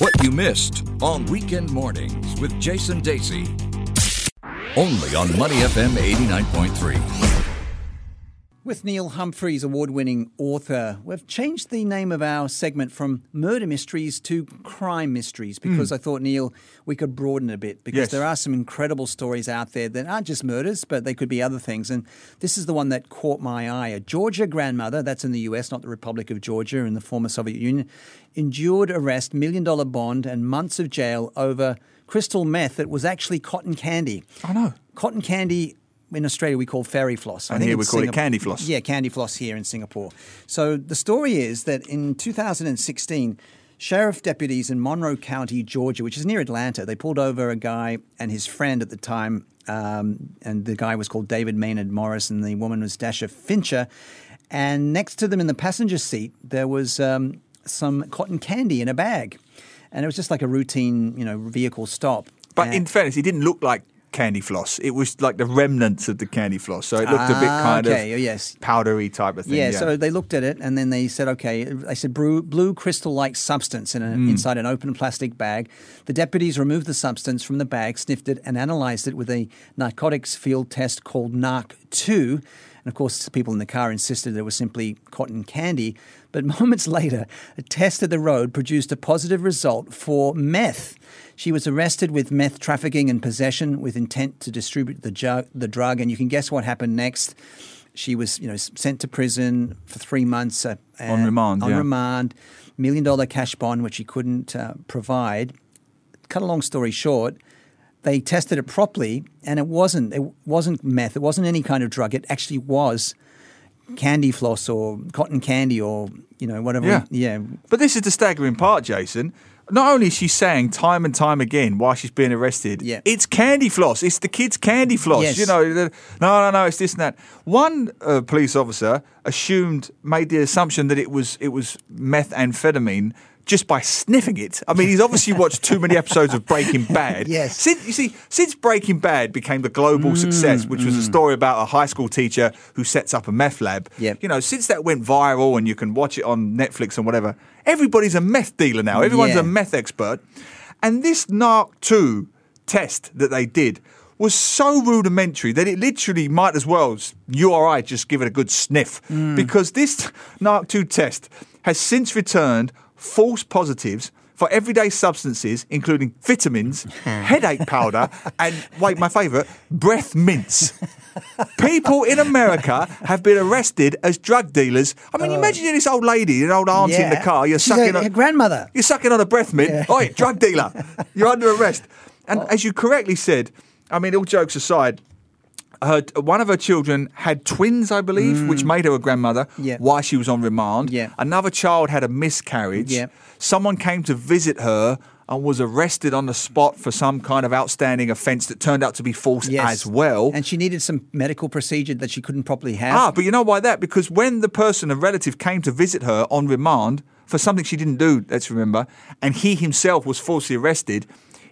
What you missed on Weekend Mornings with Jason Dacey. Only on Money FM 89.3. With Neil Humphreys, award winning author, we've changed the name of our segment from murder mysteries to crime mysteries because I thought, Neil, we could broaden it a bit because Hmm. Yes. there are some incredible stories out there that aren't just murders, but they could be other things. And this is the one that caught my eye. A Georgia grandmother, that's in the US, not the Republic of Georgia in the former Soviet Union, endured arrest, million dollar bond, and months of jail over crystal meth that was actually cotton candy. I know. Cotton candy in Australia we call fairy floss. I And think here we call it candy floss. Yeah, candy floss here in Singapore. So the story is that in 2016, sheriff deputies in Monroe County, Georgia, which is near Atlanta, they pulled over a guy and his friend at the time, um, and the guy was called David Maynard Morris, and the woman was Dasha Fincher. And next to them in the passenger seat, there was um, some cotton candy in a bag, and it was just like a routine, you know, vehicle stop. But And- in fairness, it didn't look like candy floss. It was like the remnants of the candy floss. So it looked a bit Ah, kind okay, of yes. powdery type of thing. Yeah, so they looked at it and then they said, okay, they said blue, blue crystal-like substance in a, Hmm. inside an open plastic bag. The deputies removed the substance from the bag, sniffed it, and analyzed it with a narcotics field test called NARC-2. And of course, people in the car insisted it was simply cotton candy. But moments later, a test at the road produced a positive result for meth. She was arrested with meth trafficking and possession with intent to distribute the, ju- the drug. And you can guess what happened next. She was, you know, sent to prison for three months uh, On remand, On yeah. remand, million dollar cash bond, which she couldn't uh, provide. Cut a long story short, they tested it properly, and it wasn't. It wasn't meth. It wasn't any kind of drug. It actually was candy floss or cotton candy or you know whatever. Yeah. yeah. But this is the staggering part, Jason. Not only is she saying time and time again while she's being arrested, Yeah. it's candy floss. It's the kids' candy floss. Yes. You know, the- no, no, no, it's this and that. One uh, police officer assumed, made the assumption that it was it was methamphetamine just by sniffing it. I mean, he's obviously watched too many episodes of Breaking Bad. Yes. Since, you see, since Breaking Bad became the global mm. success, which was a mm. story about a high school teacher who sets up a meth lab, Yep. you know, since that went viral and you can watch it on Netflix and whatever, everybody's a meth dealer now. Everyone's Yeah. a meth expert. And this NARC 2 test that they did was so rudimentary that it literally might as well, you or I, just give it a good sniff. Mm. Because this NARC 2 test has since returned false positives for everyday substances, including vitamins, headache powder, and wait, my favourite, breath mints. People in America have been arrested as drug dealers. I mean, oh. imagine you're this old lady, an old auntie in the car. You're She's sucking a, on grandmother. you're sucking on a breath mint. Oi, drug dealer. You're under arrest. And oh. as you correctly said, I mean, all jokes aside, her, one of her children had twins, I believe, which made her a grandmother Mm. Yeah. while she was on remand. Yeah. Another child had a miscarriage. Yeah. Someone came to visit her and was arrested on the spot for some kind of outstanding offence that turned out to be false Yes. as well. And she needed some medical procedure that she couldn't properly have. Ah, but you know why that? Because when the person, a relative, came to visit her on remand for something she didn't do, let's remember, and he himself was falsely arrested,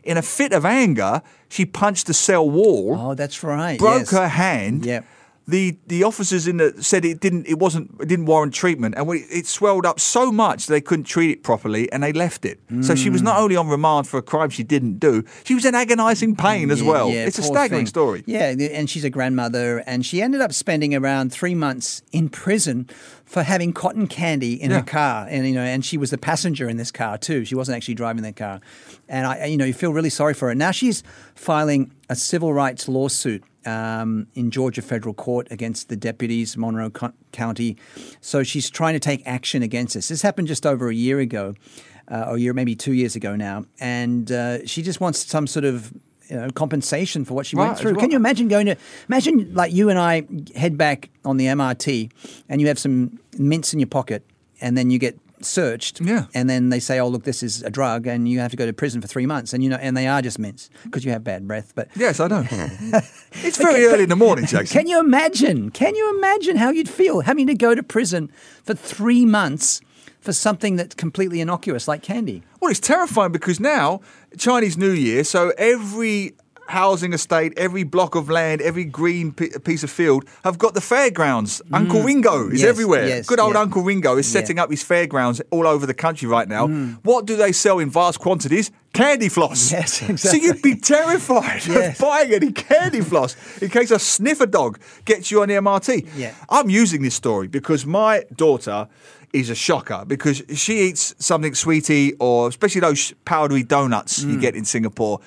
in a fit of anger, she punched the cell wall, oh, that's right. broke yes. her hand. Yep. The the officers in the said it didn't it wasn't it didn't warrant treatment and we, it swelled up so much they couldn't treat it properly and they left it. So she was Mm. not only on remand for a crime she didn't do, she was in agonising pain as Yeah, well. yeah, it's a staggering thing. story. Yeah, and she's a grandmother, and she ended up spending around three months in prison for having cotton candy in Yeah. her car, and you know, and she was the passenger in this car too. She wasn't actually driving the car, and I, you know, you feel really sorry for her. Now she's filing a civil rights lawsuit. Um, in Georgia federal court against the deputies, Monroe Co- County. So she's trying to take action against this. This happened just over a year ago, uh, or a year, maybe two years ago now. And uh, she just wants some sort of you know, compensation for what she Right, went through. well. Can you imagine going to imagine like you and I head back on the MRT and you have some mints in your pocket and then you get searched Yeah. and then they say oh look this is a drug and you have to go to prison for 3 months and you know and they are just mints because you have bad breath but Yes, I know. it's very early in the morning, Jason. can you imagine can you imagine how you'd feel having to go to prison for 3 months for something that's completely innocuous like candy Well, it's terrifying because now Chinese New Year, so every housing estate, every block of land, every green p- piece of field have got the fairgrounds. Uncle Ringo is Yes, everywhere. yes, Good old yeah. Uncle Ringo is Yeah. setting up his fairgrounds all over the country right now. What do they sell in vast quantities? Candy floss. Yes, So you'd be terrified Yes. of buying any candy floss in case a sniffer dog gets you on the MRT. Yeah. I'm using this story because my daughter is a shocker because she eats something sweetie or especially those powdery donuts Mm. you get in Singapore.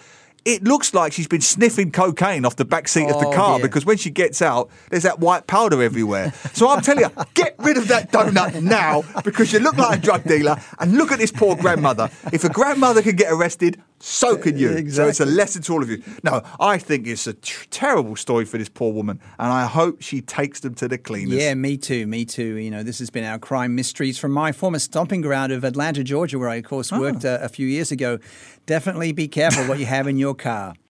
It looks like she's been sniffing cocaine off the back seat of the Oh, car dear. because when she gets out, there's that white powder everywhere. So I'm telling you, get rid of that donut now because you look like a drug dealer. And look at this poor grandmother. If a grandmother can get arrested, so can you. So it's a lesson to all of you. No, I think it's a tr- terrible story for this poor woman, and I hope she takes them to the cleaners. Yeah, me too, me too. You know, this has been our crime mysteries from my former stomping ground of Atlanta, Georgia, where I, of course, worked uh, a few years ago. Definitely be careful what you have in your car.